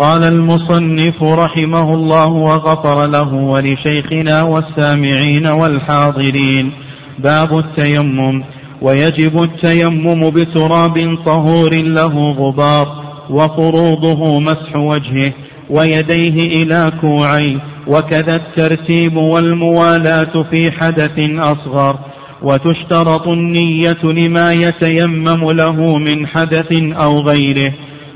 قال المصنف رحمه الله وغفر له ولشيخنا والسامعين والحاضرين. باب التيمم. ويجب التيمم بتراب طهور له غبار وفروضه مسح وجهه ويديه إلى كوعيه وكذا الترتيب والموالاة في حدث أصغر. وتشترط النية لما يتيمم له من حدث أو غيره.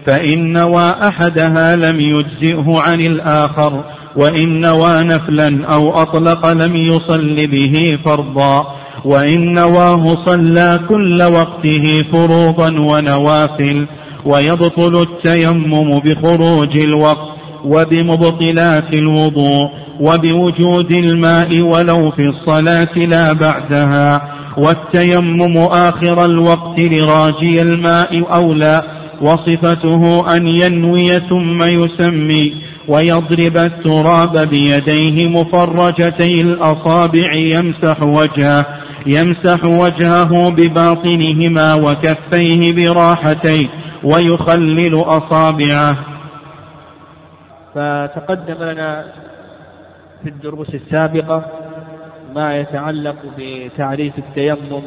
فإن نوى أحدها لم يجزئه عن الآخر وإن نوى نفلا أو أطلق لم يصل به فرضا وإن نواه صلى كل وقته فروضا ونوافل ويبطل التيمم بخروج الوقت وبمبطلات الوضوء وبوجود الماء ولو في الصلاة لا بعدها والتيمم آخر الوقت لراجي الماء أولى وصفته أن ينوي ثم يسمي ويضرب التراب بيديه مفرجتي الأصابع يمسح وجهه يمسح وجهه بباطنهما وكفيه براحتيه ويخلل أصابعه. فتقدم لنا في الدروس السابقة ما يتعلق بتعريف التيمم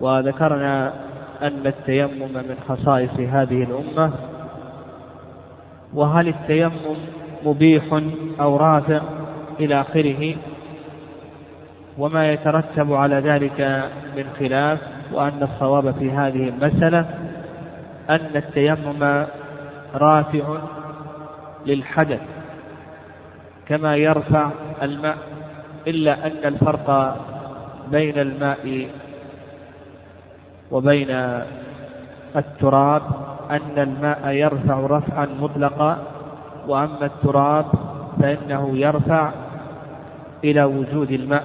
وذكرنا أن التيمم من خصائص هذه الأمة؟ وهل التيمم مبيح أو رافع إلى آخره؟ وما يترتب على ذلك من خلاف وأن الصواب في هذه المسألة أن التيمم رافع للحدث كما يرفع الماء إلا أن الفرق بين الماء وبين التراب أن الماء يرفع رفعا مطلقا وأما التراب فإنه يرفع إلى وجود الماء.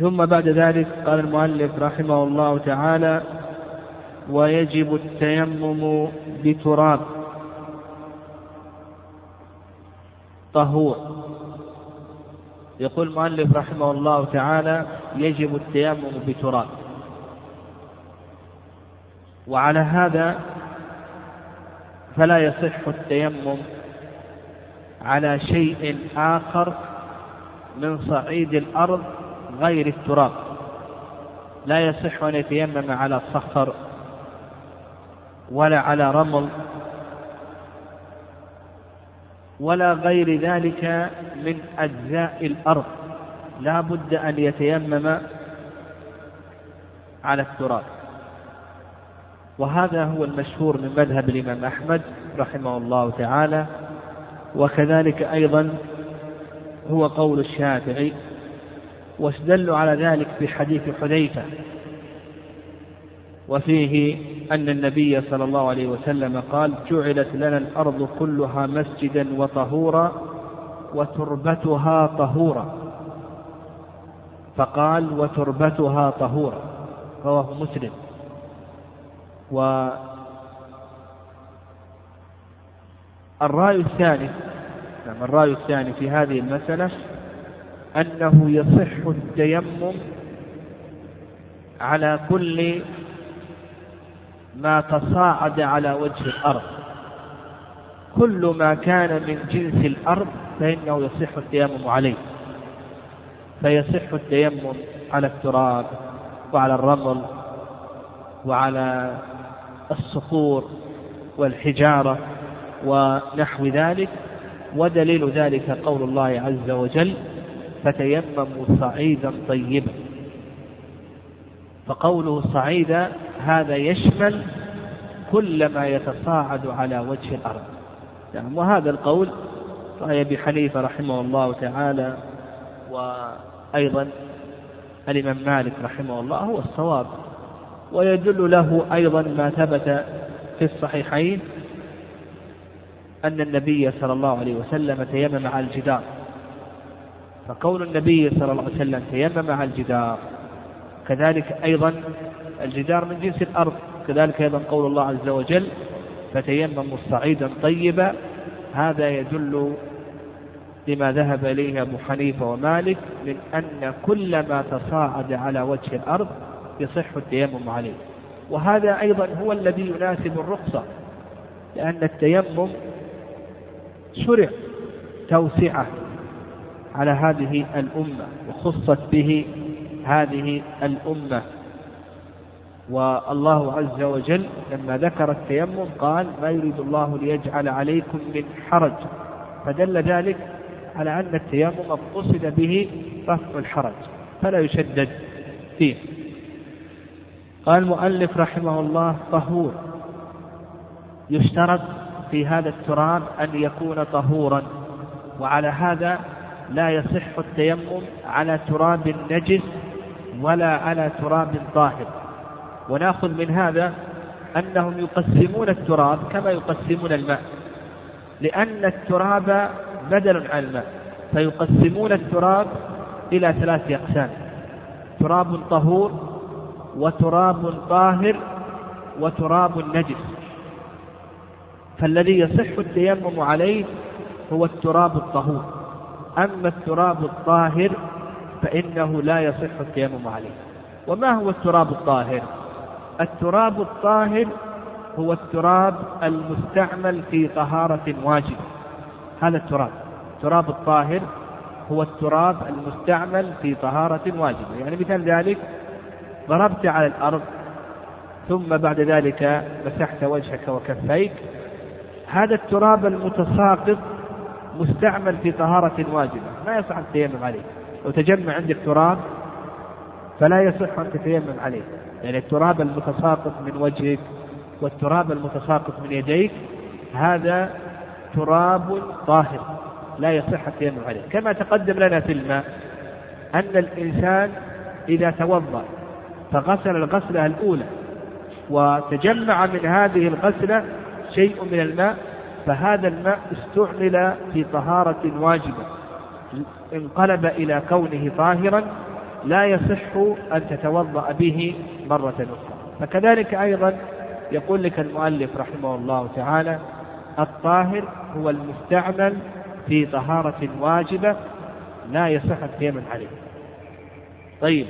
ثم بعد ذلك قال المؤلف رحمه الله تعالى ويجب التيمم بتراب طهور. يقول المؤلف رحمه الله تعالى يجب التيمم بتراب. وعلى هذا فلا يصح التيمم على شيء آخر من صعيد الأرض غير التراب. لا يصح أن يتيمم على صخر ولا على رمل ولا غير ذلك من أجزاء الأرض. لا بد أن يتيمم على التراب. وهذا هو المشهور من مذهب الإمام أحمد رحمه الله تعالى وكذلك أيضا هو قول الشافعي واستدلوا على ذلك بحديث حذيفة وفيه أن النبي صلى الله عليه وسلم قال جعلت لنا الأرض كلها مسجدا وطهورا وتربتها طهورا. فقال وتربتها طهورا. رواه مسلم. والرأي الثاني نعم الرأي الثاني في هذه المسألة أنه يصح التيمم على كل ما تصاعد على وجه الأرض. كل ما كان من جنس الأرض فإنه يصح التيمم عليه. فيصح التيمم على التراب وعلى الرمل وعلى الصخور والحجارة ونحو ذلك ودليل ذلك قول الله عز وجل فتيمموا صعيدا طيبا فقوله صعيدا هذا يشمل كل ما يتصاعد على وجه الأرض. نعم وهذا القول رأي أبي حنيفة رحمه الله تعالى وأيضا الإمام مالك رحمه الله هو الصواب ويدل له أيضا ما ثبت في الصحيحين أن النبي صلى الله عليه وسلم تيمم على الجدار. فكون النبي صلى الله عليه وسلم تيمم على الجدار كذلك أيضا الجدار من جنس الأرض كذلك أيضا قول الله عز وجل فتيمموا صعيدا طيبا هذا يدل لما ذهب إليه أبو حنيفة ومالك من أن كل ما تصاعد على وجه الأرض يصح التيمم عليه. وهذا أيضا هو الذي يناسب الرخصة لأن التيمم شرع توسعة على هذه الأمة وخصت به هذه الأمة. والله عز وجل لما ذكر التيمم قال ما يريد الله ليجعل عليكم من حرج. فدل ذلك على أن التيمم قصد به رفع الحرج فلا يشدد فيه. قال المؤلف رحمه الله طهور. يشترط في هذا التراب أن يكون طهورا وعلى هذا لا يصح التيمم على تراب نجس ولا على تراب طاهر. ونأخذ من هذا أنهم يقسمون التراب كما يقسمون الماء لأن التراب بدل عن الماء. فيقسمون التراب إلى ثلاث أقسام تراب طهور وتراب طاهر وتراب نجس. فالذي يصح التيمم عليه هو التراب الطهور. أما التراب الطاهر فإنه لا يصح التيمم عليه. وما هو التراب الطاهر؟ التراب الطاهر هو التراب المستعمل في طهارة واجبة. هذا التراب. التراب الطاهر هو التراب المستعمل في طهارة واجبة. يعني مثال ذلك ضربت على الأرض ثم بعد ذلك مسحت وجهك وكفيك. هذا التراب المتساقط مستعمل في طهارة واجبة. ما يصح التيمم عليه. لو تجمع عندك تراب فلا يصح أن تتيمم عليه. يعني التراب المتساقط من وجهك والتراب المتساقط من يديك هذا تراب طاهر. لا يصح التيمم عليه كما تقدم لنا في الماء أن الإنسان إذا توضأ فغسل الغسلة الأولى وتجمع من هذه الغسلة شيء من الماء فهذا الماء استعمل في طهارة واجبة. انقلب إلى كونه طاهرا لا يصح أن تتوضأ به مرة أخرى. فكذلك أيضا يقول لك المؤلف رحمه الله تعالى الطاهر هو المستعمل في طهارة واجبة لا يصح التيمم عليه طيب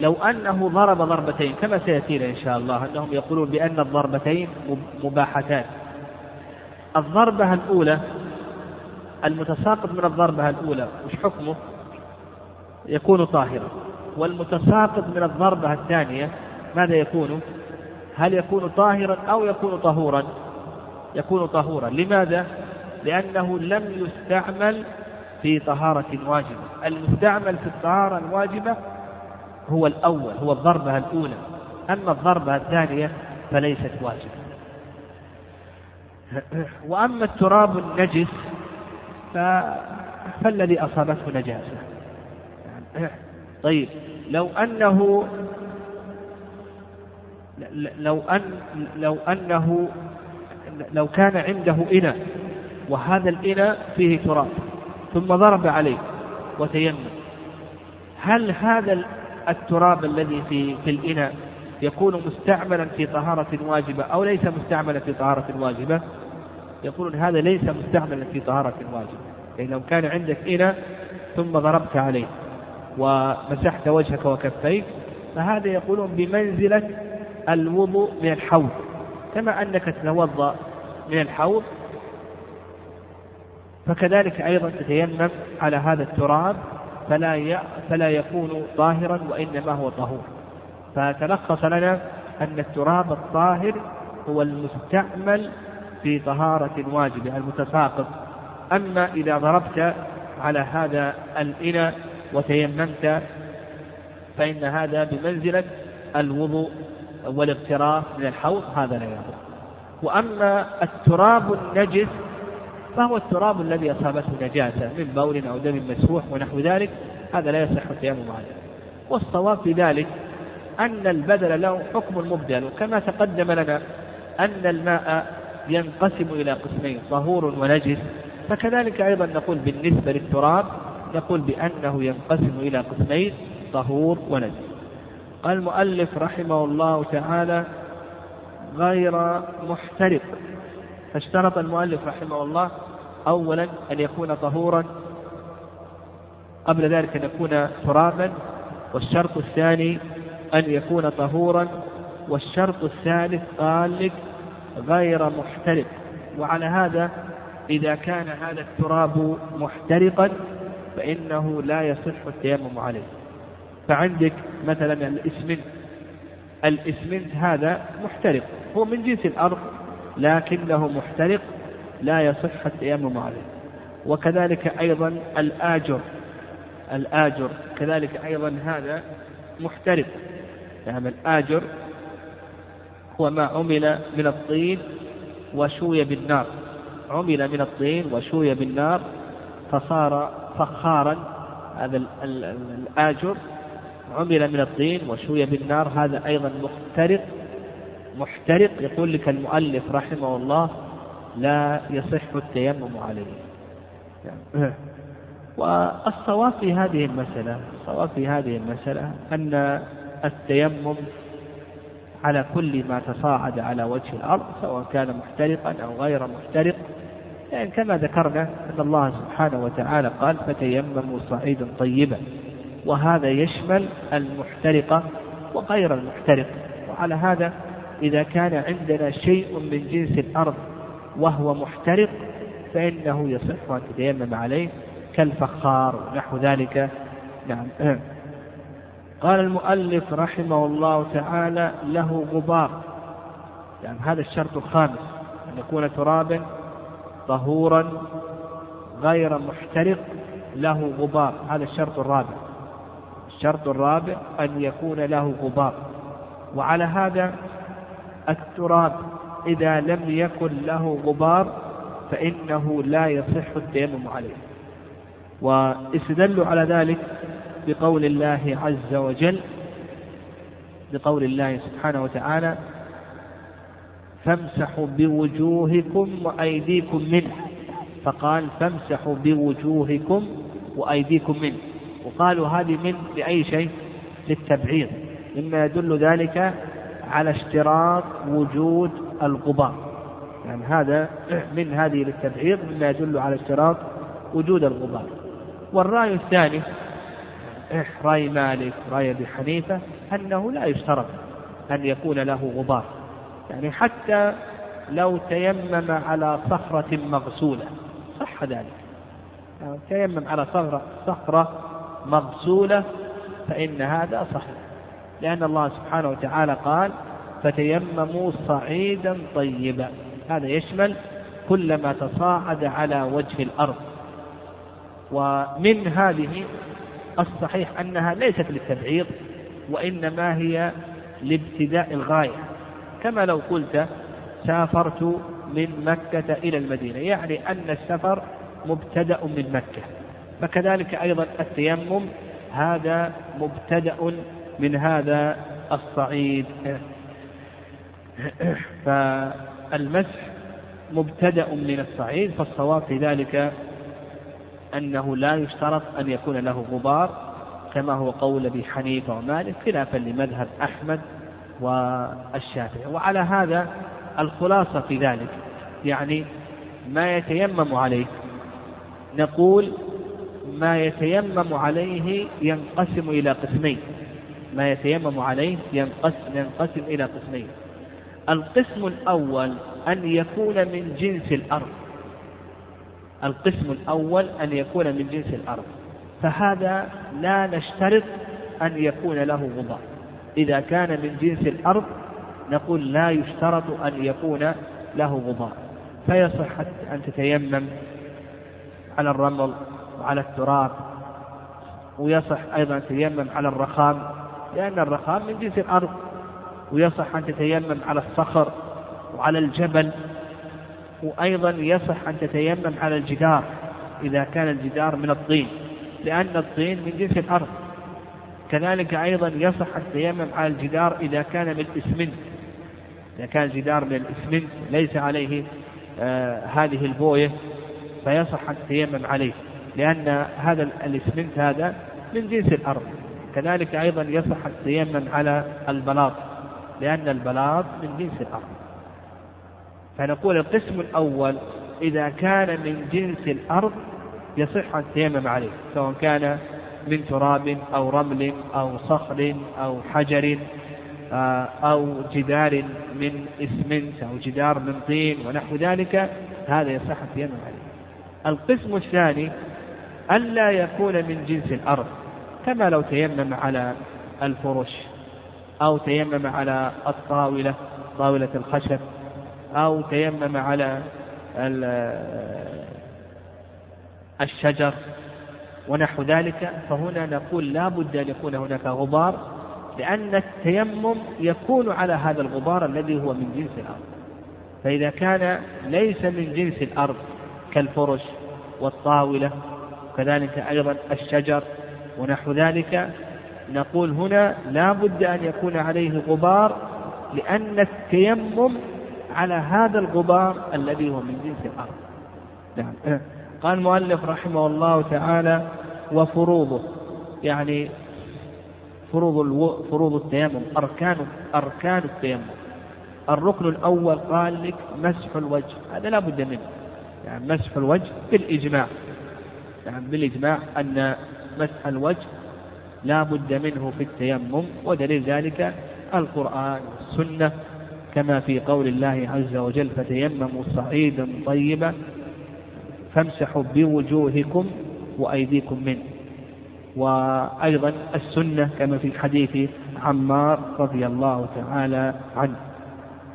لو أنه ضرب ضربتين كما سيأتينا إن شاء الله أنهم يقولون بأن الضربتين مباحتان الضربة الأولى المتساقط من الضربة الأولى وش حكمه؟ يكون طاهرا والمتساقط من الضربة الثانية ماذا يكون؟ هل يكون طاهرا أو يكون طهورا؟ يكون طهورا. لماذا؟ لأنه لم يستعمل في طهارة واجبة. المستعمل في الطهارة الواجبة هو الأول هو الضربة الأولى. أما الضربة الثانية فليست واجبة. وأما التراب النجس فالذي أصابته نجاسة. طيب لو أنه لو أن لو أنه لو كان عنده إناء وهذا الإناء فيه تراب ثم ضرب عليه وتيمم هل هذا التراب الذي في في الإناء يكون مستعملا في طهارة واجبة أو ليس مستعملا في طهارة واجبة؟ يقولون هذا ليس مستعملا في طهارة واجبة، يعني لو كان عندك إناء ثم ضربت عليه ومسحت وجهك وكفيك فهذا يقولون بمنزلة الوضوء من الحوض كما أنك تتوضأ من الحوض فكذلك أيضا تتيمم على هذا التراب فلا فلا يكون طاهرا وإنما هو طهور. فتلخص لنا أن التراب الطاهر هو المستعمل في طهارة واجبة المتساقط. أما إذا ضربت على هذا الإناء وتيممت فإن هذا بمنزلة الوضوء والاغتراف من الحوض هذا لا يضر. وأما التراب النجس فهو التراب الذي أصابته نجاسة من بول أو دم مسفوح ونحو ذلك هذا لا يصح التيمم عليه والصواب في ذلك أن البدل له حكم مبدل وكما تقدم لنا أن الماء ينقسم إلى قسمين طهور ونجس. فكذلك أيضا نقول بالنسبة للتراب نقول بأنه ينقسم إلى قسمين طهور ونجس. المؤلف رحمه الله تعالى غير محترق. فاشترط المؤلف رحمه الله أولا أن يكون طهورا قبل ذلك أن يكون ترابا والشرط الثاني أن يكون طهورا والشرط الثالث قال لك غير محترق. وعلى هذا إذا كان هذا التراب محترقا فإنه لا يصح التيمم عليه. فعندك مثلا الإسمنت. الإسمنت هذا محترق. هو من جنس الأرض لكنه محترق لا يصح التيمم عليه. وكذلك أيضا الآجر. الآجر كذلك أيضا هذا محترق. نعم الآجر هو ما عمل من الطين وشوي بالنار. عمل من الطين وشوي بالنار فصار فخارا. هذا الآجر عمل من الطين وشوي بالنار هذا أيضا محترق محترق يقول لك المؤلف رحمه الله لا يصح التيمم عليه. يعني والصواب في هذه المسألة الصواب في هذه المسألة أن التيمم على كل ما تصاعد على وجه الأرض سواء كان محترقا أو غير محترق يعني كما ذكرنا أن الله سبحانه وتعالى قال فتيمموا صعيدا طيبا. وهذا يشمل المحترقة وغير المحترق. وعلى هذا إذا كان عندنا شيء من جنس الأرض وهو محترق فإنه يصح أن تتيمم عليه كالفخار ونحو ذلك. نعم. قال المؤلف رحمه الله تعالى له غبار. يعني هذا الشرط الخامس أن يكون ترابا طهورا غير محترق له غبار. هذا الشرط الرابع. الشرط الرابع أن يكون له غبار. وعلى هذا التراب إذا لم يكن له غبار فإنه لا يصح التيمم عليه. واستدلوا على ذلك بقول الله عز وجل بقول الله سبحانه وتعالى فامسحوا بوجوهكم وأيديكم منه. فقال فامسحوا بوجوهكم وأيديكم منه. وقالوا هذه من لأي شيء؟ للتبعيض. مما يدل ذلك على اشتراط وجود الغبار. يعني هذا من هذه للتبعيض مما يدل على اشتراط وجود الغبار. والرأي الثاني رأي مالك رأي أبي حنيفة أنه لا يشترط أن يكون له غبار. يعني حتى لو تيمم على صخرة مغسولة صح ذلك. يعني تيمم على صخرة صخرة مغسولة فإن هذا صحيح. لأن الله سبحانه وتعالى قال فتيمموا صعيدا طيبا. هذا يشمل كل ما تصاعد على وجه الأرض. ومن هذه الصحيح أنها ليست للتبعيض وإنما هي لابتداء الغاية. كما لو قلت سافرت من مكة إلى المدينة. يعني أن السفر مبتدأ من مكة. فكذلك أيضا التيمم هذا مبتدأ من هذا الصعيد. فالمسح مبتدأ من الصعيد فالصواب في ذلك أنه لا يشترط أن يكون له غبار كما هو قول أبي حنيفة ومالك خلافا لمذهب أحمد والشافعي. وعلى هذا الخلاصة في ذلك يعني ما يتيمم عليه. نقول ما يتيمم عليه ينقسم إلى قسمين. ما يتيمم عليه ينقسم, ينقسم إلى قسمين. القسم الأول أن يكون من جنس الأرض. القسم الأول أن يكون من جنس الأرض. فهذا لا نشترط أن يكون له غبار إذا كان من جنس الأرض نقول لا يشترط أن يكون له غبار فيصح أن تتيمم على الرمل وعلى التراب ويصح أيضا أن تتيمم على الرخام لأن الرخام من جنس الأرض ويصح أن تتيمم على الصخر وعلى الجبل وأيضا يصح أن تتيمم على الجدار إذا كان الجدار من الطين لأن الطين من جنس الأرض. كذلك أيضا يصح التيمم على الجدار إذا كان من الإسمنت إذا كان الجدار من الإسمنت ليس عليه آه هذه البوية فيصح التيمم عليه. لأن هذا الإسمنت هذا من جنس الأرض. كذلك أيضا يصح التيمم على البلاط لأن البلاط من جنس الأرض. فنقول القسم الأول إذا كان من جنس الأرض يصح التيمم عليه سواء كان من تراب أو رمل أو صخر أو حجر آه، أو جدار من إسمنت أو جدار من طين ونحو ذلك هذا يصح التيمم عليه. القسم الثاني ألا يكون من جنس الأرض كما لو تيمم على الفرش أو تيمم على الطاولة طاولة الخشب أو تيمم على الشجر ونحو ذلك فهنا نقول لا بد أن يكون هناك غبار لأن التيمم يكون على هذا الغبار الذي هو من جنس الأرض. فإذا كان ليس من جنس الأرض كالفرش والطاولة وكذلك أيضا الشجر ونحو ذلك. نقول هنا لا بد أن يكون عليه غبار لأن التيمم على هذا الغبار الذي هو من جنس الأرض. نعم. قال المؤلف رحمه الله تعالى وفروضه. يعني فروض ألو... فروض التيمم أركان أركان التيمم. الركن الأول قال لك مسح الوجه هذا لا بد منه. يعني مسح الوجه بالإجماع. يعني بالإجماع أن مسح الوجه لا بد منه في التيمم ودليل ذلك القرآن والسنة. كما في قول الله عز وجل فتيمموا صعيدا طيبا فامسحوا بوجوهكم وأيديكم منه. وأيضا السنة كما في حديث عمار رضي الله تعالى عنه.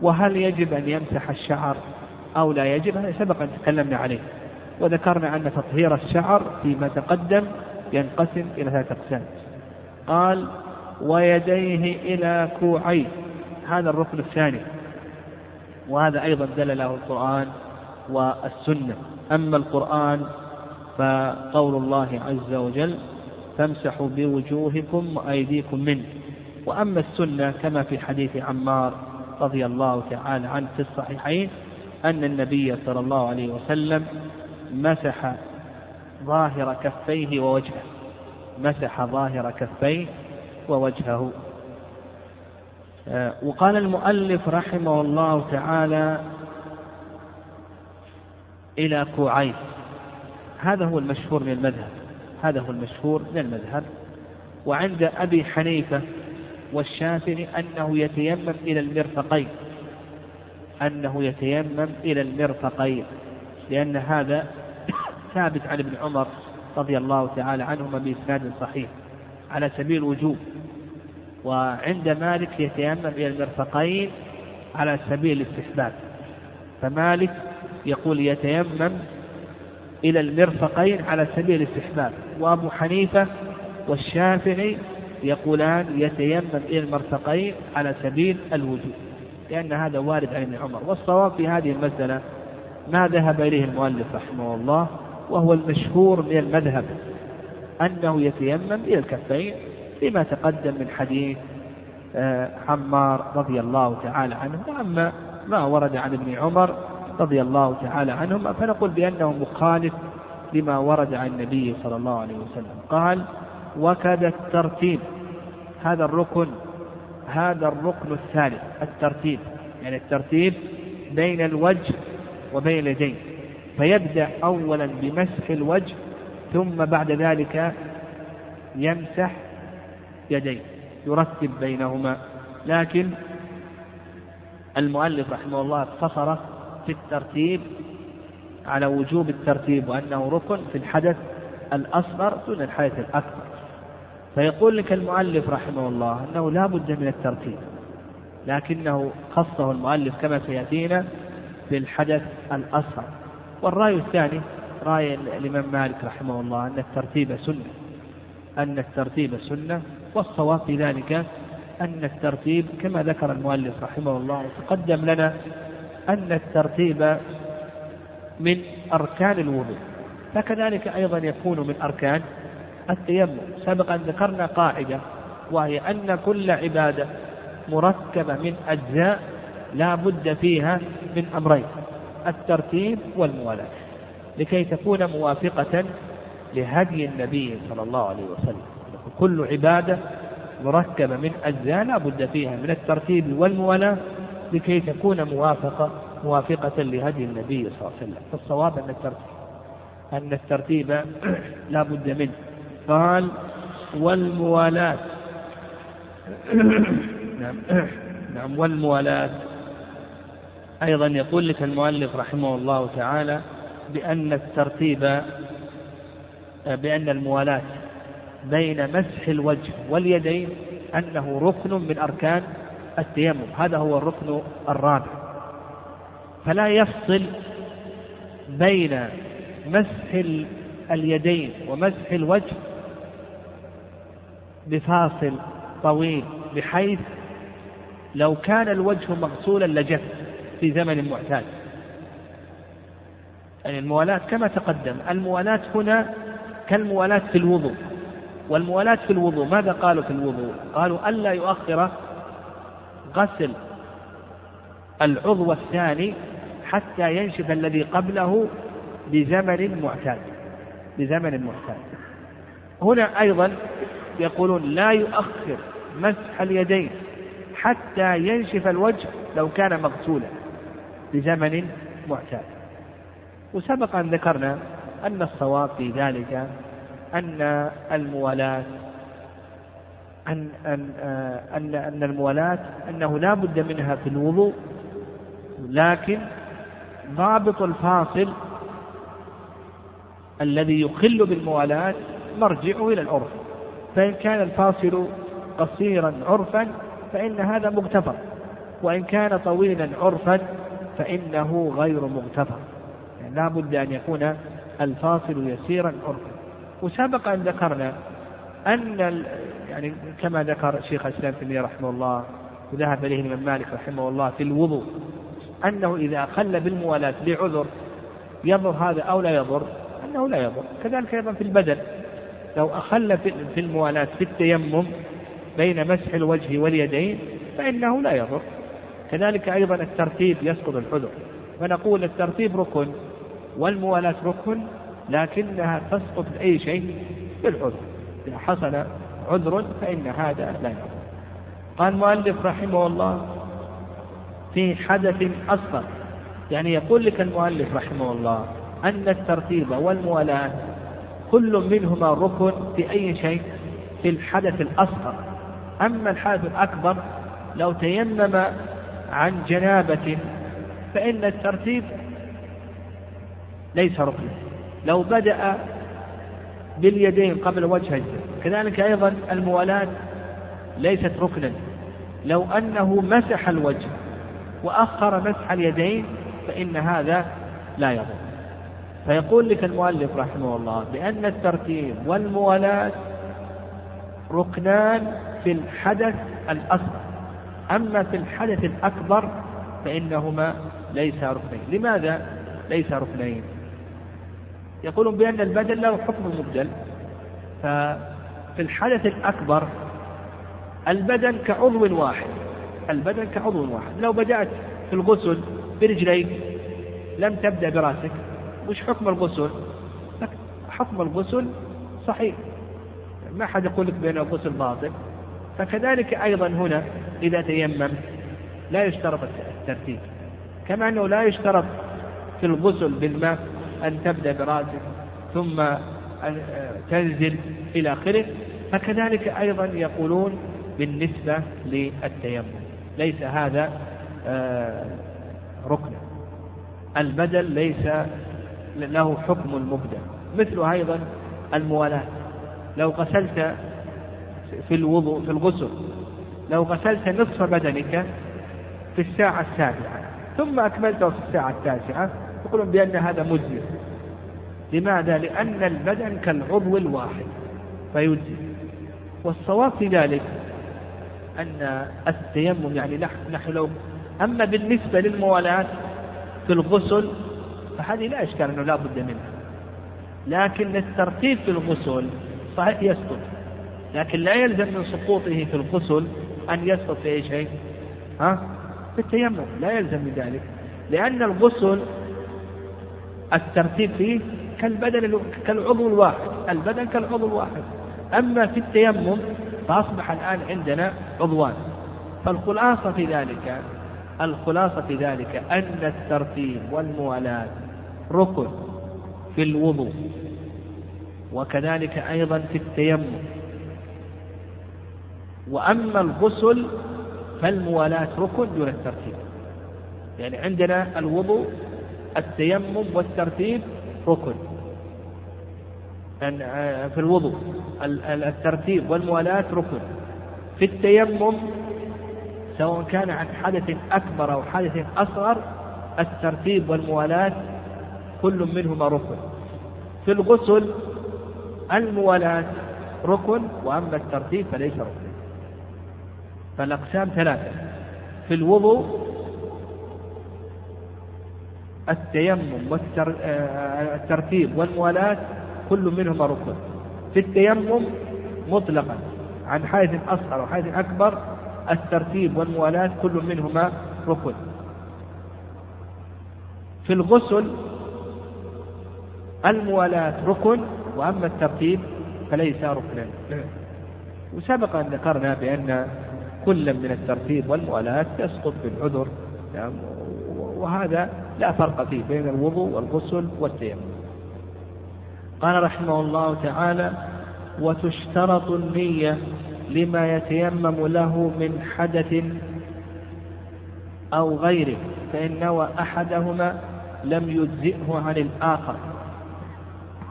وهل يجب أن يمسح الشعر أو لا يجب؟ هذا سبق أن تكلمنا عليه. وذكرنا أن تطهير الشعر فيما تقدم ينقسم إلى ثلاثة أقسام. قال ويديه إلى كوعيه هذا الركن الثاني. وهذا أيضا دل له القرآن والسنة. أما القرآن فقول الله عز وجل فامسحوا بوجوهكم وأيديكم منه. وأما السنة كما في حديث عمار رضي الله تعالى عنه في الصحيحين أن النبي صلى الله عليه وسلم مسح ظاهر كفيه ووجهه. مسح ظاهر كفيه ووجهه. آه، وقال المؤلف رحمه الله تعالى إلى كوعين. هذا هو المشهور من المذهب. هذا هو المشهور من المذهب. وعند أبي حنيفة والشافعي أنه يتيمم إلى المرفقين. أنه يتيمم إلى المرفقين. لأن هذا ثابت عن ابن عمر رضي الله تعالى عنهما بإسناد صحيح على سبيل الوجوب. وعند مالك يتيمم إلى المرفقين على سبيل الاستحباب. فمالك يقول يتيمم إلى المرفقين على سبيل الاستحباب. وأبو حنيفة والشافعي يقولان يتيمم إلى المرفقين على سبيل الوجوب لأن هذا وارد عن ابن عمر. والصواب في هذه المسألة ما ذهب إليه المؤلف رحمه الله وهو المشهور من المذهب أنه يتيمم إلى الكفين لما تقدم من حديث آه، عمار رضي الله تعالى عنه. وأما ما ورد عن ابن عمر رضي الله تعالى عنهما فنقول بأنه مخالف لما ورد عن النبي صلى الله عليه وسلم. قال وكذا الترتيب. هذا الركن هذا الركن الثالث الترتيب. يعني الترتيب بين الوجه وبين اليدين. فيبدأ أولا بمسح الوجه ثم بعد ذلك يمسح يديه يرتب بينهما. لكن المؤلف رحمه الله اقتصر في الترتيب على وجوب الترتيب وأنه ركن في الحدث الأصغر دون الحدث الأكبر. فيقول لك المؤلف رحمه الله أنه لا بد من الترتيب لكنه خصه المؤلف كما سيأتينا في الحدث الأصغر. والرأي الثاني رأي الإمام مالك رحمه الله أن الترتيب سنة. أن الترتيب سنة والصواب في ذلك أن الترتيب كما ذكر المؤلف رحمه الله تقدم لنا أن الترتيب من أركان الوضوء. فكذلك أيضا يكون من أركان التيمم. أن ذكرنا قاعدة وهي أن كل عبادة مركبة من أجزاء لا بد فيها من أمرين الترتيب والموالاة. لكي تكون موافقة لهدي النبي صلى الله عليه وسلم. كل عبادة مركبة من أجزاء لا بد فيها من الترتيب والموالاة. لكي تكون موافقة موافقة لهدي النبي صلى الله عليه وسلم. فالصواب أن الترتيب أن الترتيب لا بد منه. قال والموالاة. نعم. نعم والموالاة. أيضا يقول لك المؤلف رحمه الله تعالى بأن الترتيب بأن الموالاة بين مسح الوجه واليدين أنه ركن من أركان التيمم هذا هو الركن الرابع. فلا يفصل بين مسح اليدين ومسح الوجه بفاصل طويل بحيث لو كان الوجه مغسولا لجف. في زمن معتاد يعني الموالاة كما تقدم الموالاة هنا كالموالاة في الوضوء. والموالاة في الوضوء ماذا قالوا في الوضوء؟ قالوا ألا يؤخر غسل العضو الثاني حتى ينشف الذي قبله بزمن معتاد. بزمن معتاد. هنا أيضا يقولون لا يؤخر مسح اليدين حتى ينشف الوجه لو كان مغسولا. بزمن معتاد. وسبق أن ذكرنا أن الصواب في ذلك أن الموالاة أن أن أن أن الموالاة أنه لا بد منها في الوضوء لكن ضابط الفاصل الذي يخل بالموالاة مرجعه إلى العرف. فإن كان الفاصل قصيرا عرفا فإن هذا مغتفر وإن كان طويلا عرفا فإنه غير مغتفر. يعني لا بد أن يكون الفاصل يسيرا عرفا وسبق أن ذكرنا أن يعني كما ذكر شيخ الإسلام تيمية رحمه الله وذهب إليه الإمام مالك رحمه الله في الوضوء أنه إذا أخل بالموالاة لعذر يضر هذا أو لا يضر؟ أنه لا يضر. كذلك أيضا في البدن. لو أخل في الموالاة في التيمم بين مسح الوجه واليدين فإنه لا يضر. كذلك أيضا الترتيب يسقط الحذر. فنقول الترتيب ركن والموالاة ركن لكنها تسقط بأي شيء بالعذر إذا حصل عذر فإن هذا لا يضر قال المؤلف رحمه الله في حدث أصغر يعني يقول لك المؤلف رحمه الله أن الترتيب والموالاة كل منهما ركن في أي شيء في الحدث الأصغر. أما الحدث الأكبر لو تيمم عن جنابة فإن الترتيب ليس ركنا لو بدأ باليدين قبل وجه كذلك أيضا الموالاة ليست ركنا. لو أنه مسح الوجه وأخر مسح اليدين فإن هذا لا يضر. فيقول لك المؤلف رحمه الله بأن الترتيب والموالاة ركنان في الحدث الأصغر. أما في الحدث الأكبر فإنهما ليس ركنين. لماذا ليس ركنين؟ يقولون بأن البدل له حكم المبدل ففي الحدث الأكبر البدن كعضو واحد. البدن كعضو واحد. لو بدأت في الغسل برجليك لم تبدأ برأسك وش حكم الغسل؟ حكم الغسل صحيح. ما حد يقول لك بأن الغسل باطل. فكذلك أيضا هنا إذا تيمم لا يشترط الترتيب. كما أنه لا يشترط في الغسل بالماء أن تبدأ برأسك ثم تنزل إلى آخره. فكذلك أيضا يقولون بالنسبة للتيمم. ليس هذا آه، ركنا البدل ليس له حكم المبدل مثل أيضا الموالاة. لو غسلت في الوضوء في الغسل. لو غسلت نصف بدنك في الساعة السابعة. ثم أكملته في الساعة التاسعة يقولون بأن هذا مجزي لماذا؟ لأن البدن كالعضو الواحد فيجزي والصواب في ذلك أن التيمم يعني نحن لو أما بالنسبة للموالاة في الغسل فهذه لا إشكال أنه لا بد منها. لكن الترتيب في الغسل صحيح يسقط. لكن لا يلزم من سقوطه في الغسل أن يسقط في أي شيء. ها؟ في التيمم لا يلزم من ذلك. لأن الغسل الترتيب فيه كالبدن كالعضو الواحد. البدن كالعضو الواحد. أما في التيمم فأصبح الآن عندنا عضوان. فالخلاصة في ذلك الخلاصة في ذلك أن الترتيب والموالاة ركن في الوضوء وكذلك أيضا في التيمم. وأما الغسل فالموالاة ركن دون الترتيب. يعني عندنا الوضوء التيمم والترتيب ركن. آه، في الوضوء. الترتيب والموالاة ركن. في التيمم سواء كان عن حدث أكبر أو حدث أصغر الترتيب والموالاة كل منهما ركن. في الغسل الموالاة ركن وأما الترتيب فليس ركن. فالأقسام ثلاثة. في الوضوء التيمم والترتيب آه، والموالاة كل منهما ركن. في التيمم مطلقا عن حادث أصغر وحادث أكبر الترتيب والموالاة كل منهما ركن. في الغسل الموالاة ركن وأما الترتيب فليس ركنا. وسبق أن ذكرنا بأن كل من الترتيب والموالاة يسقط بالعذر وهذا لا فرق فيه بين الوضوء والغسل والتيمم. قال رحمه الله تعالى وتشترط النية لما يتيمم له من حدث أو غيره فإن نوى أحدهما لم يجزئه عن الآخر.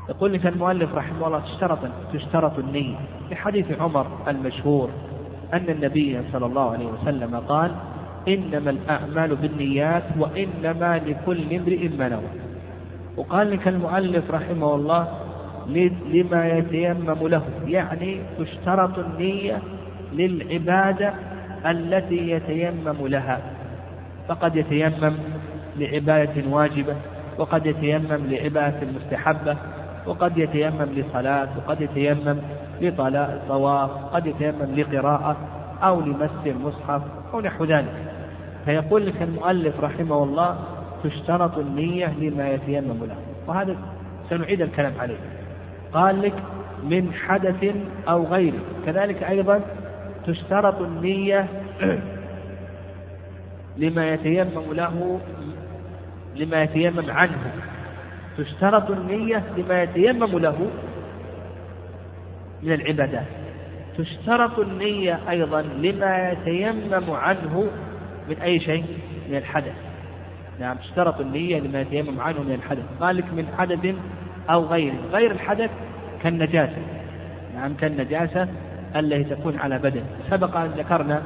يقول لك المؤلف رحمه الله تشترط تشترط النية. في حديث عمر المشهور أن النبي صلى الله عليه وسلم قال إنما الأعمال بالنيات وإنما لكل امرئ ما نوى. وقال لك المؤلف رحمه الله لما يتيمم له يعني تشترط النية للعبادة التي يتيمم لها. فقد يتيمم لعبادة واجبة وقد يتيمم لعبادة مستحبة وقد يتيمم لصلاة وقد يتيمم لطواف قد يتيمم لقراءة أو لمس المصحف أو نحو ذلك. فيقول لك المؤلف رحمه الله تشترط النية لما يتيمم له. وهذا سنعيد الكلام عليه. قال لك من حدث أو غيره. كذلك أيضا تشترط النية لما يتيمم له لما يتيمم عنه. تشترط النية لما يتيمم له من العبادات. تشترط النية أيضا لما يتيمم عنه من أي شيء؟ من الحدث. نعم تشترط النية لما يتيمم عنه من الحدث. قال لك من حدث أو غيره غير الحدث كالنجاسة. نعم كالنجاسة التي تكون على بدن. سبق أن ذكرنا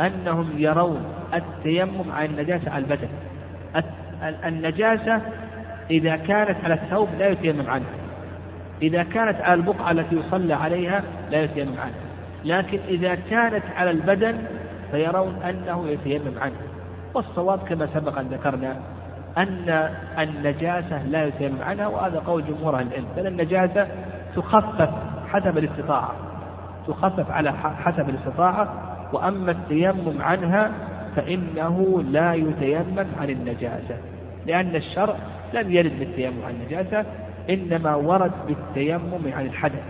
أنهم يرون التيمم عن النجاسة على البدن. النجاسة إذا كانت على الثوب لا يتيمم عنها. إذا كانت على البقعة التي يصلى عليها لا يتيمم عنها. لكن إذا كانت على البدن فيرون أنه يتيمم عنها. والصواب كما سبق أن ذكرنا أن النجاسة لا يتيمم عنها وهذا قول جمهور أهل العلم. بل النجاسة تخفف حسب الاستطاعة. تخفف على حسب الاستطاعة. وأما التيمم عنها فإنه لا يتيمم عن النجاسة. لأن الشرع لم يرد بالتيمم عن النجاسة إنما ورد بالتيمم عن الحدث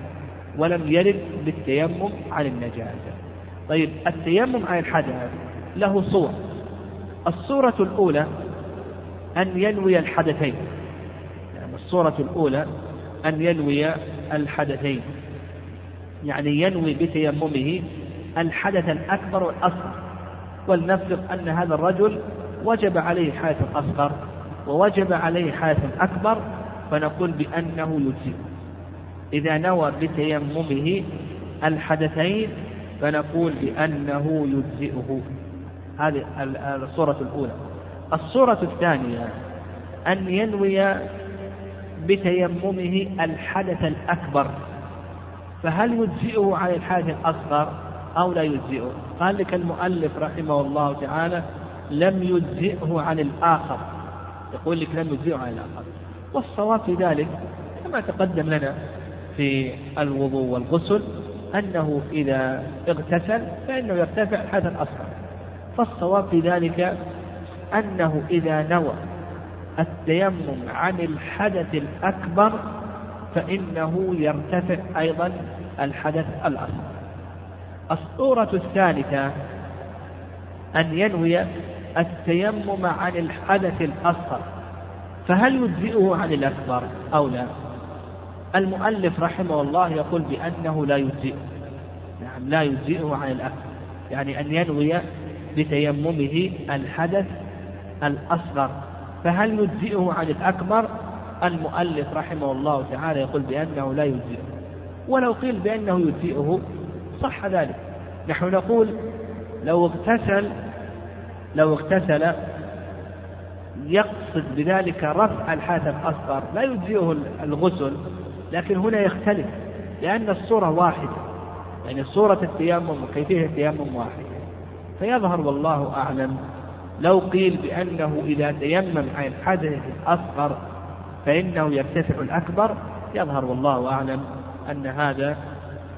ولم يرد بالتيمم عن النجاسة. طيب التيمم عن الحدث له صور الصورة الأولى أن ينوي الحدثين. يعني الصورة الأولى أن ينوي الحدثين. يعني ينوي بتيممه الحدث الأكبر والأصغر. ولنفرض أن هذا الرجل وجب عليه حدث أصغر ووجب عليه حدث أكبر فنقول بأنه يجزئ. إذا نوى بتيممه الحدثين فنقول بأنه يجزئه. هذه الصورة الأولى. الصورة الثانية أن ينوي بتيممه الحدث الأكبر. فهل يجزئه عن الحدث الأصغر أو لا يجزئه؟ قال لك المؤلف رحمه الله تعالى لم يجزئه عن الآخر. يقول لك لم يجزئه عن الآخر. والصواب في ذلك كما تقدم لنا في الوضوء والغسل أنه إذا اغتسل فإنه يرتفع الحدث الأصغر فالصواب في ذلك أنه إذا نوى التيمم عن الحدث الأكبر فإنه يرتفع أيضا الحدث الأصغر. الصورة الثالثة أن ينوي التيمم عن الحدث الأصغر فهل يجزئه عن الأكبر أو لا؟ المؤلف رحمه الله يقول بأنه لا يجزئه نعم لا يجزئه عن الأكبر يعني أن ينوي بتيممه الحدث الأصغر فهل يجزئه عن الأكبر؟ المؤلف رحمه الله تعالى يقول بأنه لا يجزئه ولو قيل بأنه يجزئه صح ذلك. نحن نقول لو اغتسل لو اغتسل يقصد بذلك رفع الحدث الأصغر لا يجزئه الغسل لكن هنا يختلف لأن الصورة واحدة يعني صورة التيمم وكيفية التيمم واحدة. فيظهر والله أعلم لو قيل بأنه إذا تيمم عن الحدث الأصغر فإنه يرتفع الأكبر يظهر والله أعلم أن هذا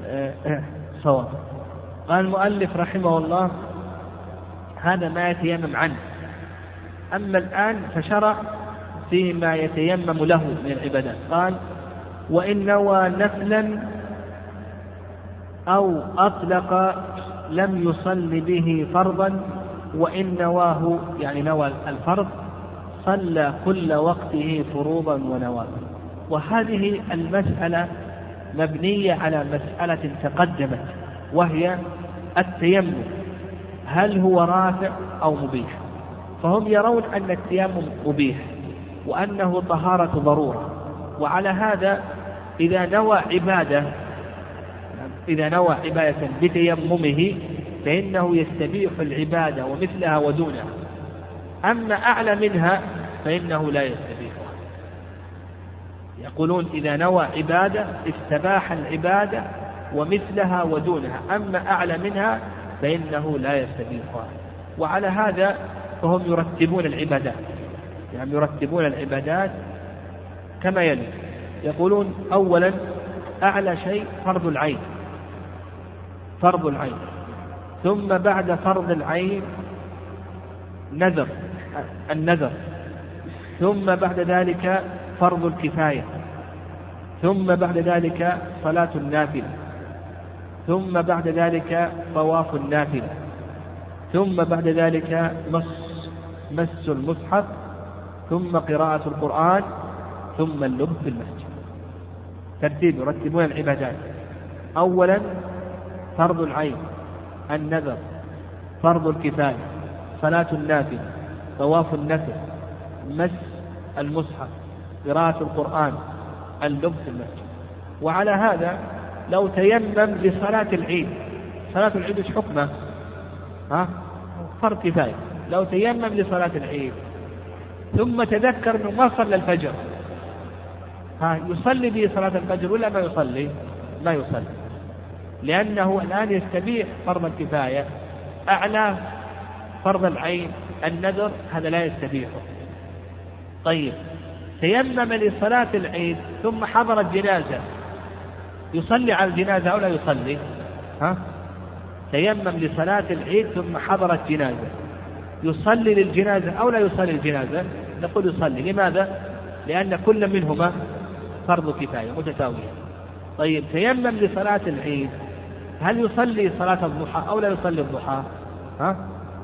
آه، آه، صواب. قال المؤلف رحمه الله هذا ما يتيمم عنه. أما الآن فشرع فيما يتيمم له من العبادات. قال وإن نوى نفلا أو أطلق لم يصل به فرضا وإن نواه يعني نوى الفرض صلى كل وقته فروضا ونوافل وهذه المسألة مبنية على مسألة تقدمت وهي التيمم. هل هو رافع أو مبيح؟ فهم يرون أن التيمم مبيح وأنه طهارة ضرورة. وعلى هذا إذا نوى عبادة إذا نوى عبادة بتيممه فإنه يستبيح العبادة ومثلها ودونها. أما أعلى منها فإنه لا يستبيحها يقولون إذا نوى عبادة استباح العبادة ومثلها ودونها. أما أعلى منها فإنه لا يستبيحها وعلى هذا فهم يرتبون العبادات. يعني يرتبون العبادات كما يلي. يقولون أولا أعلى شيء فرض العين. فرض العين. ثم بعد فرض العين نذر. النذر. ثم بعد ذلك فرض الكفاية. ثم بعد ذلك صلاة النافلة. ثم بعد ذلك طواف النافلة. ثم بعد ذلك مس مس المصحف ثم قراءة القرآن ثم اللب في المسجد. ترتيب يرتبون العبادات. أولا فرض العين النذر فرض الكفاية صلاة النافلة طواف النفل مس المصحف قراءة القرآن اللب في المسجد. وعلى هذا لو تيمم لصلاة العيد. صلاة العيد إيش حكمه؟ ها؟ فرض كفاية. لو تيمم لصلاة العيد ثم تذكر إنه ما صلى الفجر. ها يصلي به صلاة الفجر ولا ما يصلي؟ ما يصلي. لأنه الآن يستبيح فرض الكفاية. أعلى فرض العين النذر هذا لا يستبيحه. طيب تيمم لصلاة العيد ثم حضر الجنازة يصلي على الجنازة أو لا يصلي؟ ها؟ تيمم لصلاة العيد ثم حضرت جنازة يصلي للجنازة أو لا يصلي للجنازة نقول يصلي. لماذا؟ لأن كل منهما فرض كفاية متساوية. طيب تيمم لصلاة العيد. هل يصلي صلاة الضحى أو لا يصلي الضحى؟ ها؟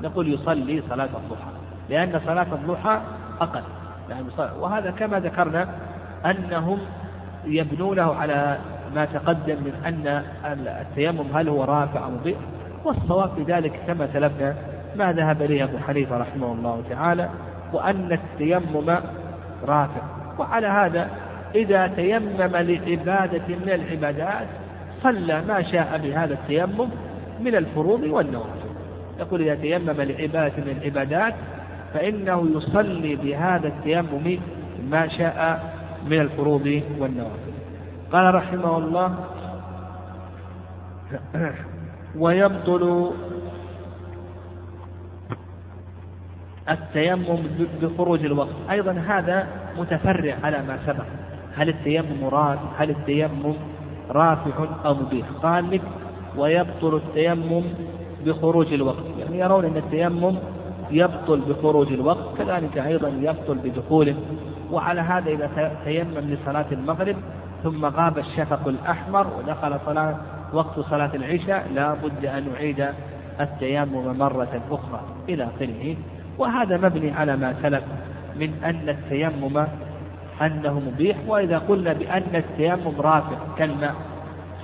نقول يصلي صلاة الضحى. لأن صلاة الضحى أقل. يعني وهذا كما ذكرنا أنهم يبنونه على ما تقدم من أن التيمم هل هو رافع أو مضيء والصواب في ذلك كما سلفنا ما ذهب إليه أبو حنيفة رحمه الله تعالى وأن التيمم رافع. وعلى هذا إذا تيمم لعبادة من العبادات صلى ما شاء بهذا التيمم من الفروض والنوافل يقول إذا تيمم لعبادة من العبادات فإنه يصلي بهذا التيمم ما شاء من الفروض والنوافل قال رحمه الله ويبطل التيمم بخروج الوقت. أيضا هذا متفرع على ما سبق. هل التيمم رافع هل التيمم رافع أو مبيح؟ قال لك ويبطل التيمم بخروج الوقت. يعني يرون أن التيمم يبطل بخروج الوقت كذلك أيضا يبطل بدخوله. وعلى هذا إذا تيمم لصلاة المغرب ثم غاب الشفق الأحمر ودخل صلاة وقت صلاة العشاء لا بد أن نعيد التيمم مرة أخرى إلى آخره. وهذا مبني على ما سلف من أن التيمم أنه مبيح وإذا قلنا بأن التيمم رافع كالماء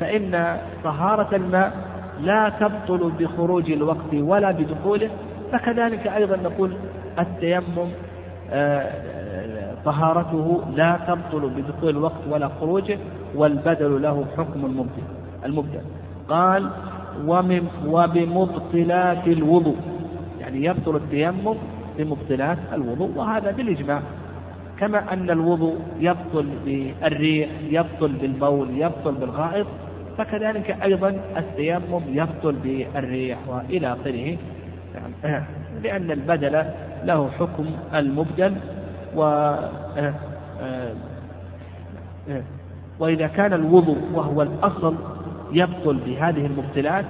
فإن طهارة الماء لا تبطل بخروج الوقت ولا بدخوله فكذلك أيضا نقول التيمم آه، طهارته لا تبطل بدخول الوقت ولا خروجه والبدل له حكم المبدل المبدل. قال ومن وبمبطلات الوضوء يعني يبطل التيمم بمبطلات الوضوء وهذا بالإجماع. كما أن الوضوء يبطل بالريح يبطل بالبول يبطل بالغائط فكذلك أيضا التيمم يبطل بالريح وإلى آخره. يعني لأن البدل له حكم المبدل. و آه، آه، آه، وإذا كان الوضوء وهو الأصل يبطل بهذه المبطلات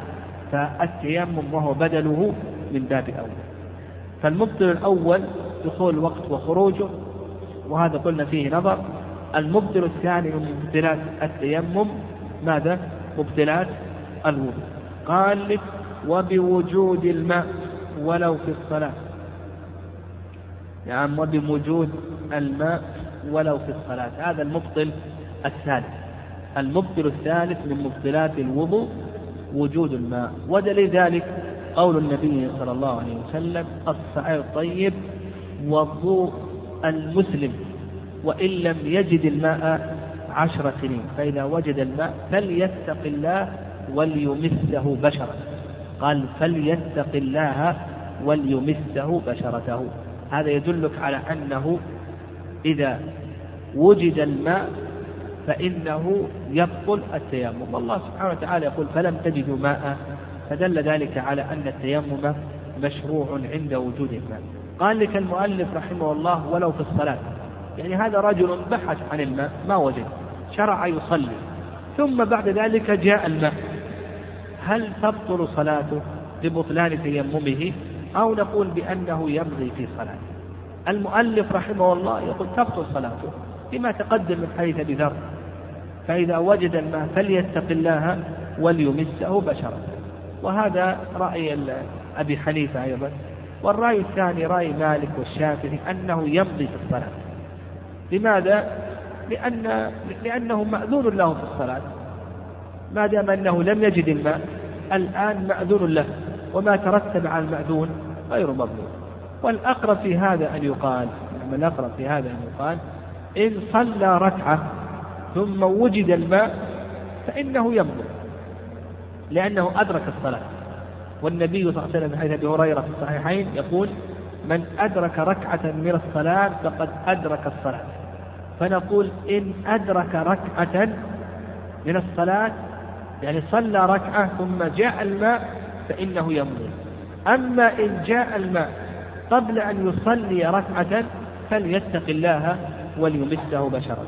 فالتيمم وهو بدله من باب أول. فالمبطل الأول دخول الوقت وخروجه وهذا قلنا فيه نظر. المبطل الثاني من مبطلات التيمم ماذا؟ مبطلات الوضوء. قال لك وبوجود الماء ولو في الصلاة. نعم وبوجود الماء ولو في الصلاة. هذا المبطل الثالث. المبطل الثالث من مبطلات الوضوء وجود الماء. ودليل ذلك قول النبي صلى الله عليه وسلم الصعيد الطيب وضوء المسلم وإن لم يجد الماء عشر سنين فإذا وجد الماء فليتق الله وليمسه بشرة. قال فليتق الله وليمسه بشرته. هذا يدلك على أنه إذا وجد الماء فإنه يبطل التيمم. والله سبحانه وتعالى يقول فلم تجدوا ماء فدل ذلك على أن التيمم مشروع عند وجود الماء. قال لك المؤلف رحمه الله ولو في الصلاة. يعني هذا رجل بحث عن الماء ما وجد شرع يصلي. ثم بعد ذلك جاء الماء. هل تبطل صلاته لبطلان تيممه؟ أو نقول بأنه يمضي في صلاته. المؤلف رحمه الله يقول تبطل صلاته لما تقدم من حديث أبي ذر. فإذا وجد الماء فليتق الله وليمسه بشرة وهذا رأي أبي حنيفة أيضا. والرأي الثاني رأي مالك والشافعي أنه يمضي في الصلاة. لماذا؟ لأن لأنه مأذون له في الصلاة. ما دام أنه لم يجد الماء الآن مأذون له. وما ترتب على المأذون غير مضمون. والأقرب في هذا أن يقال من الأقرب في هذا أن يقال إن صلى ركعة ثم وجد الماء فإنه يمضي لأنه أدرك الصلاة. والنبي صلى الله عليه وسلم حديث أبي هريرة في الصحيحين يقول من أدرك ركعة من الصلاة فقد أدرك الصلاة. فنقول إن أدرك ركعة من الصلاة يعني صلى ركعة ثم جاء الماء فإنه يمضي. أما إن جاء الماء قبل أن يصلي ركعة فليتق الله وليمسه بشرة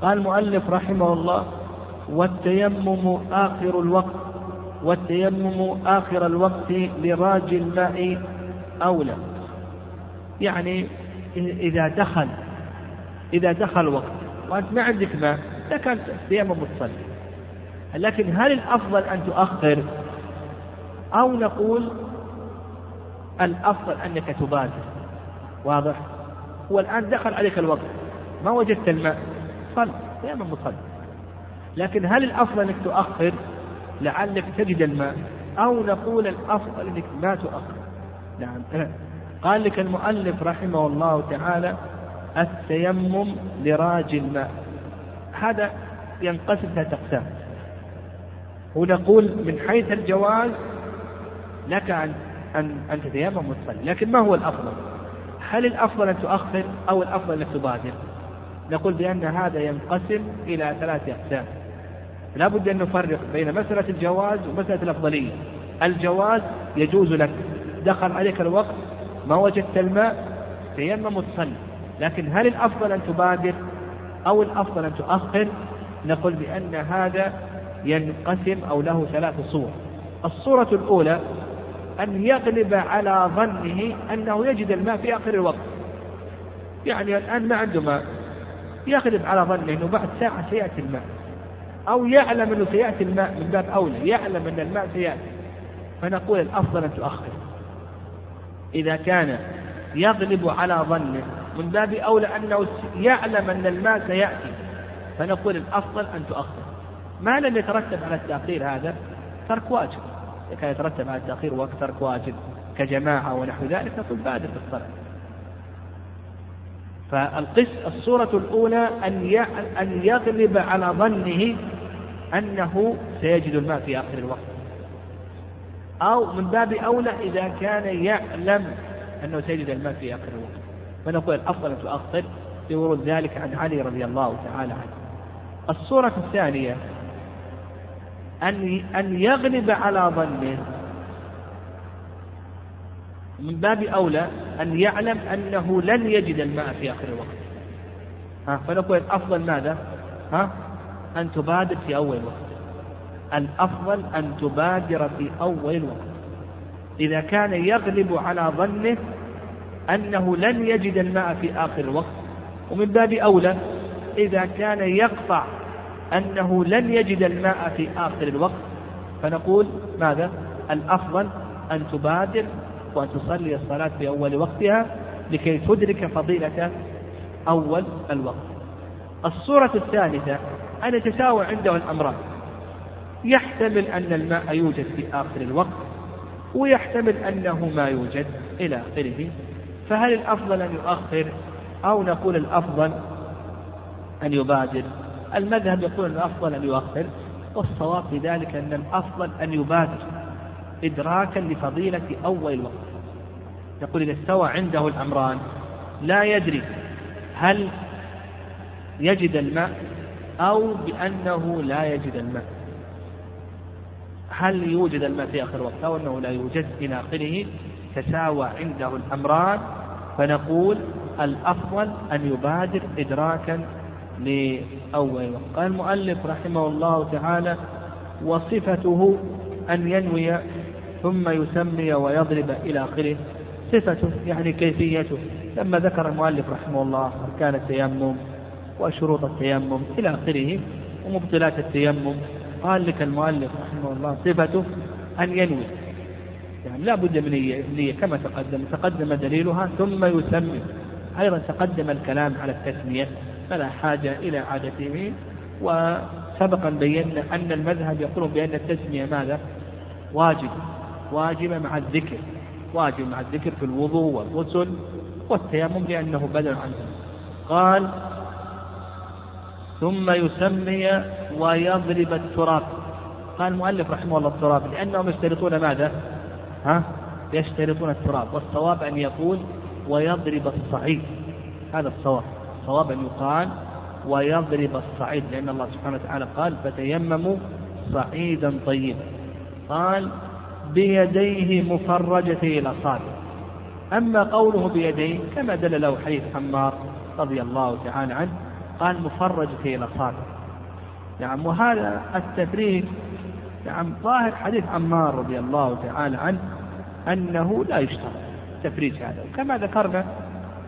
قال المؤلف رحمه الله والتيمم آخر الوقت والتيمم آخر الوقت لراج الماء أولى. يعني إذا دخل إذا دخل وقت وأنت ما عندك ماء أن تيمم تصلي. لكن هل الأفضل أن تؤخر؟ أو نقول الأفضل أنك تبادر. واضح؟ هو الآن دخل عليك الوقت. ما وجدت الماء؟ صل. تيمم وصل لكن هل الأفضل أنك تؤخر؟ لعلك تجد الماء. أو نقول الأفضل أنك ما تؤخر. نعم. قال لك المؤلف رحمه الله تعالى التيمم لراج الماء. هذا ينقسم ثلاثة أقسام ونقول من حيث الجواز لك أن أن أن تتيمم وتصلي، لكن ما هو الأفضل؟ هل الأفضل أن تؤخر أو الأفضل أن تبادر؟ نقول بأن هذا ينقسم إلى ثلاثة أقسام. لا بد أن نفرق بين مسألة الجواز ومسألة الأفضلية. الجواز يجوز لك دخل عليك الوقت ما وجدت الماء تيمم وتصلي، لكن هل الأفضل أن تبادر أو الأفضل أن تؤخر؟ نقول بأن هذا ينقسم أو له ثلاث صور. الصورة الأولى أن يغلب على ظنه أنه يجد الماء في آخر الوقت. يعني الآن ما عنده ماء. يغلب على ظنه أنه بعد ساعة سيأتي الماء. أو يعلم أنه سيأتي الماء من باب أولى يعلم أن الماء سيأتي. فنقول الأفضل أن تؤخر. إذا كان يغلب على ظنه من باب أولى أنه يعلم أن الماء سيأتي فنقول الأفضل أن تؤخر. ما لم يترتب على التأخير هذا ترك واجب. كان يترتب على التأخير ترك واجب كجماعة ونحو ذلك نقول بادر بالصلاة فالقس الصورة الأولى أن أن يغلب على ظنه أنه سيجد الماء في آخر الوقت. أو من باب أولى إذا كان يعلم أنه سيجد الماء في آخر الوقت. فنقول الأفضل أن تؤخر بورود ذلك عن علي رضي الله تعالى عنه. الصورة الثانية أن أن يغلب على ظنه من باب أولى أن يعلم أنه لن يجد الماء في آخر الوقت ها فنقول الأفضل ماذا؟ ها؟ أن تبادر في أول الوقت الأفضل أن تبادر في أول الوقت إذا كان يغلب على ظنه أنه لن يجد الماء في آخر الوقت ومن باب أولى إذا كان يقطع أنه لن يجد الماء في آخر الوقت. فنقول ماذا؟ الأفضل أن تبادر وأن تصلي الصلاة في أول وقتها لكي تدرك فضيلة أول الوقت. الصورة الثالثة أن يتساوى عنده الأمران يحتمل أن الماء يوجد في آخر الوقت ويحتمل أنه ما يوجد إلى آخره. فهل الأفضل أن يؤخر؟ أو نقول الأفضل أن يبادر؟ المذهب يقول الأفضل أن يؤخر والصواب في ذلك أن الأفضل أن يبادر إدراكا لفضيلة أول الوقت يقول إذا استوى عنده الأمران لا يدري هل يجد الماء أو بأنه لا يجد الماء. هل يوجد الماء في آخر الوقت أو أنه لا يوجد؟ إلى آخره تساوى عنده الأمران فنقول الأفضل أن يبادر إدراكا لأول وقت. قال المؤلف رحمه الله تعالى وصفته أن ينوي ثم يسمي ويضرب إلى آخره. صفته يعني كيفيته. لما ذكر المؤلف رحمه الله أركان التيمم وشروط التيمم إلى آخره ومبطلات التيمم قال لك المؤلف رحمه الله صفته أن ينوي. يعني لا بد من نية كما تقدم. تقدم دليلها ثم يسمي. أيضا تقدم الكلام على التسمية. فلا حاجة إلى عادته وسبقا بينا أن المذهب يقول بأن التسمية ماذا؟ واجب. واجبة مع الذكر. واجب مع الذكر في الوضوء والغسل والتيمم لأنه بدل عنه قال ثم يسمي ويضرب التراب. قال المؤلف رحمه الله التراب لأنهم يشترطون ماذا؟ ها؟ يشترطون التراب. والصواب أن يقول ويضرب الصعيد. هذا الصواب. الصواب أن يقال ويضرب الصعيد لأن الله سبحانه وتعالى قال فتيمموا صعيدا طيبا. قال بيديه مفرجتي الأصابع أما قوله بيديه كما دل له حديث عمار رضي الله تعالى عنه قال مفرجتي الأصابع نعم وهذا التفريج نعم ظاهر حديث عمار رضي الله تعالى عنه أنه لا يشترط تفريج هذا. وكما ذكرنا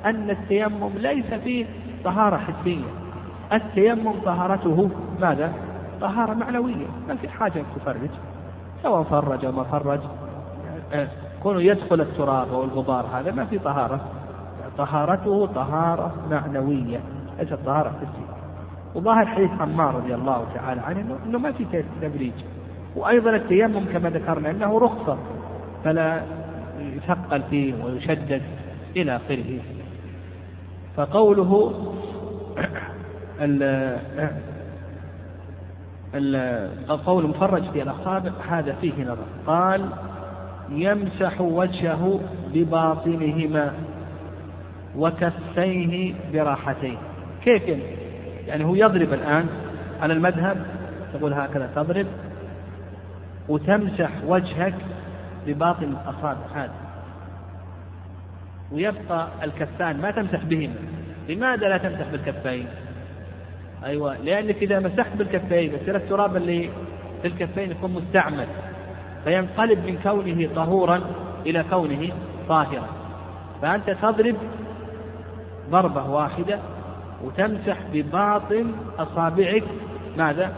أن التيمم ليس فيه طهارة حسية. التيمم طهارته ماذا؟ طهارة معنوية ما في حاجة أن تفرج. سواء فرج أو ما فرج. كونه يدخل التراب أو الغبار هذا ما في طهارة. طهارته طهارة معنوية ليست طهارة حسية. وظاهر حديث عمار رضي الله تعالى عنه انه ما في تدريج وأيضا التيمم كما ذكرنا إنه رخصة فلا يثقل فيه ويشدد إلى آخره. فقوله قول مفرج في الأصابع هذا فيه نظر. قال يمسح وجهه بباطنهما وكفيه براحتين. كيف يمسح يعني هو يضرب الآن على المذهب تقول هكذا تضرب وتمسح وجهك بباطن الأصابع هذا. ويبقى الكفان ما تمسح بهما. لماذا لا تمسح بالكفين؟ أيوة لأنك إذا مسحت بالكفين يصير التراب اللي في الكفين يكون مستعمل فينقلب من كونه طهورا إلى كونه طاهرا. فأنت تضرب ضربة واحدة وتمسح بباطن أصابعك ماذا؟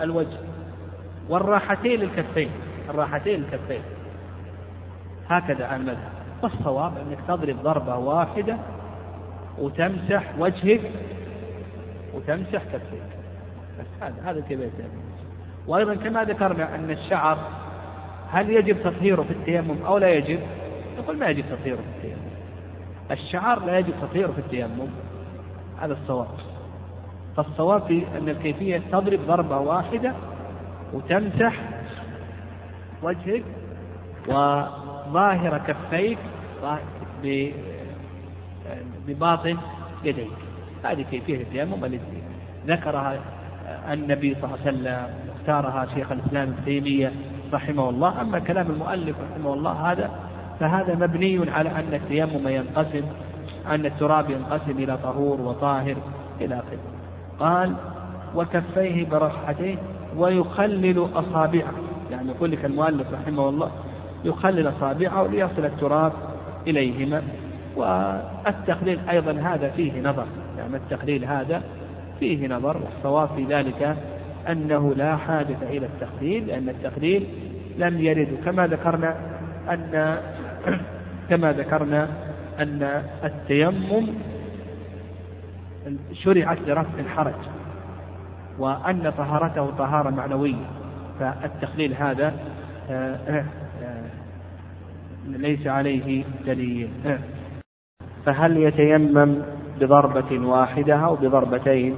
الوجه. والراحتين الكفين الراحتين الكفين هكذا عن المذهب. والصواب أنك تضرب ضربة واحدة وتمسح وجهك وتمسح كفيك. بس هذا هذا يتم وأيضا كما ذكرنا أن الشعر هل يجب تطهيره في التيمم أو لا يجب؟ نقول ما يجب تطهيره في التيمم. الشعار لا يجب تطهيره في التيمم. هذا الصواب. فالصواب في أن الكيفية تضرب ضربة واحدة وتمسح وجهك وظاهر كفيك بباطن يديك. هذه كيفية التيمم التي ذكرها النبي صلى الله عليه وسلم اختارها شيخ الإسلام ابن تيمية رحمه الله. أما كلام المؤلف رحمه الله هذا فهذا مبني على أن التيمم ينقسم أن التراب ينقسم إلى طهور وطاهر إلى آخره. قال وكفيه برفحتيه ويخلل أصابعه. يعني يقول لك المؤلف رحمه الله يخلل أصابعه ليصل التراب إليهما. والتخليل أيضا هذا فيه نظر. يعني التخليل هذا فيه نظر والصواب في ذلك أنه لا حاجة إلى التخليل لأن التخليل لم يرد. كما ذكرنا أن كما ذكرنا أن التيمم شرعت لرفع الحرج وأن طهارته طهارة معنوية. فالتخليل هذا آه، آه، آه، ليس عليه دليل. فهل يتيمم بضربة واحدة أو بضربتين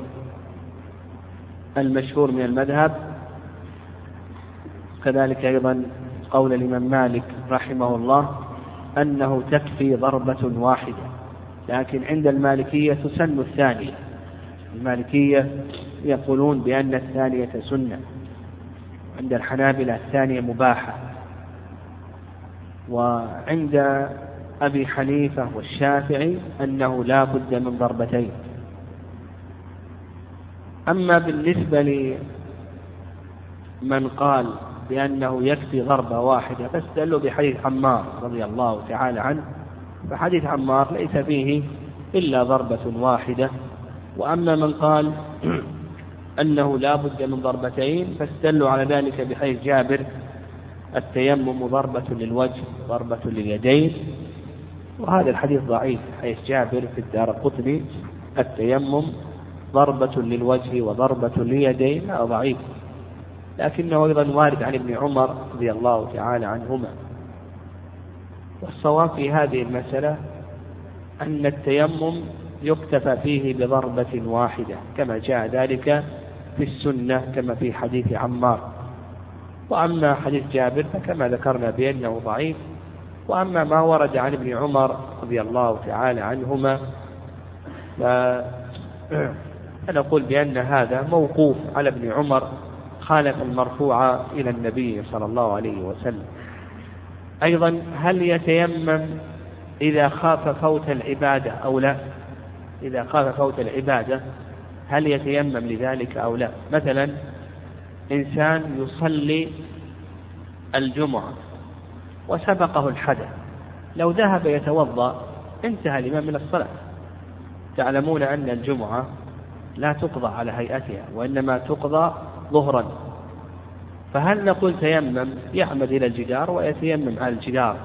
المشهور من المذهب؟ كذلك أيضا قول الإمام مالك رحمه الله أنه تكفي ضربة واحدة لكن عند المالكية تسن الثانية. المالكية يقولون بأن الثانية سنة عند الحنابلة الثانية مباحة. وعند أبي حنيفة والشافعي أنه لا بد من ضربتين. أما بالنسبة لمن قال بأنه يكفي ضربة واحدة فاستدلوا بحديث عمار رضي الله تعالى عنه. فحديث عمار ليس فيه إلا ضربة واحدة. وأما من قال أنه لا بد من ضربتين فاستدلوا على ذلك بحديث جابر التيمم ضربة للوجه ضربة لليدين. وهذا الحديث ضعيف حيث جابر في الدار القطني التيمم ضربة للوجه وضربة لليدين ضعيف. لكنه أيضا وارد عن ابن عمر رضي الله تعالى عنهما. والصواب في هذه المسألة أن التيمم يكتفى فيه بضربة واحدة كما جاء ذلك في السنة كما في حديث عمار. وأما حديث جابر فكما ذكرنا بأنه ضعيف. وأما ما ورد عن ابن عمر رضي الله تعالى عنهما فنقول بأن هذا موقوف على ابن عمر خالف المرفوع إلى النبي صلى الله عليه وسلم. أيضا هل يتيمم إذا خاف فوت العبادة أو لا؟ إذا خاف فوت العبادة هل يتيمم لذلك أو لا؟ مثلا إنسان يصلي الجمعة وسبقه الحدث. لو ذهب يتوضأ انتهى الإمام من الصلاة. تعلمون أن الجمعة لا تقضى على هيئتها وإنما تقضى ظهرا. فهل نقول تيمم؟ يعمد إلى الجدار ويتيمم على الجدار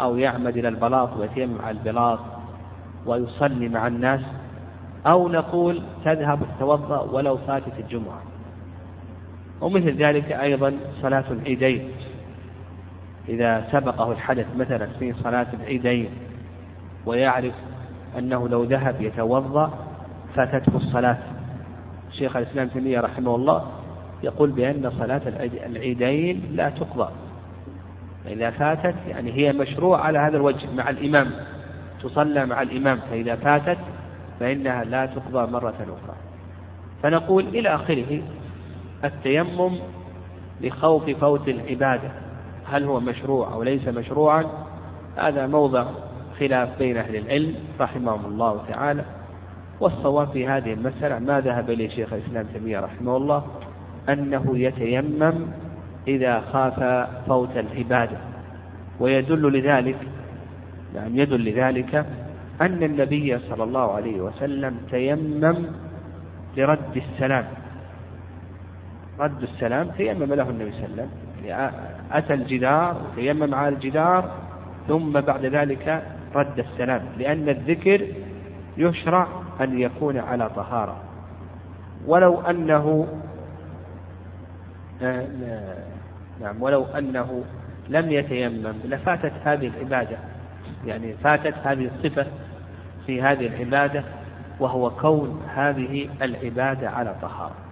أو يعمد إلى البلاط ويتيمم على البلاط ويصلي مع الناس أو نقول تذهب تتوضأ ولو فاتت الجمعة. ومثل ذلك أيضا صلاة العيدين. إذا سبقه الحدث مثلا في صلاة العيدين ويعرف أنه لو ذهب يتوضأ فاتته الصلاة. شيخ الإسلام تيمية رحمه الله يقول بأن صلاة العيدين لا تقضى. إذا فاتت يعني هي مشروع على هذا الوجه مع الإمام تصلى مع الإمام. فإذا فاتت فإنها لا تقضى مرة أخرى. فنقول إلى آخره التيمم لخوف فوت العبادة. هل هو مشروع أو ليس مشروعا؟ هذا موضع خلاف بين أهل العلم رحمهم الله تعالى والصواب في هذه المسألة ما ذهب إليه شيخ الإسلام تيمية رحمه الله أنه يتيمم إذا خاف فوت العبادة ويدل لذلك يعني يدل لذلك أن النبي صلى الله عليه وسلم تيمم لرد السلام. رد السلام تيمم له النبي صلى الله عليه وسلم يعني أتى الجدار وتيمم على الجدار ثم بعد ذلك رد السلام لأن الذكر يشرع أن يكون على طهارة. ولو أنه آه، نعم ولو أنه لم يتيمم لفاتت هذه العبادة. يعني فاتت هذه الصفة في هذه العبادة وهو كون هذه العبادة على طهارة.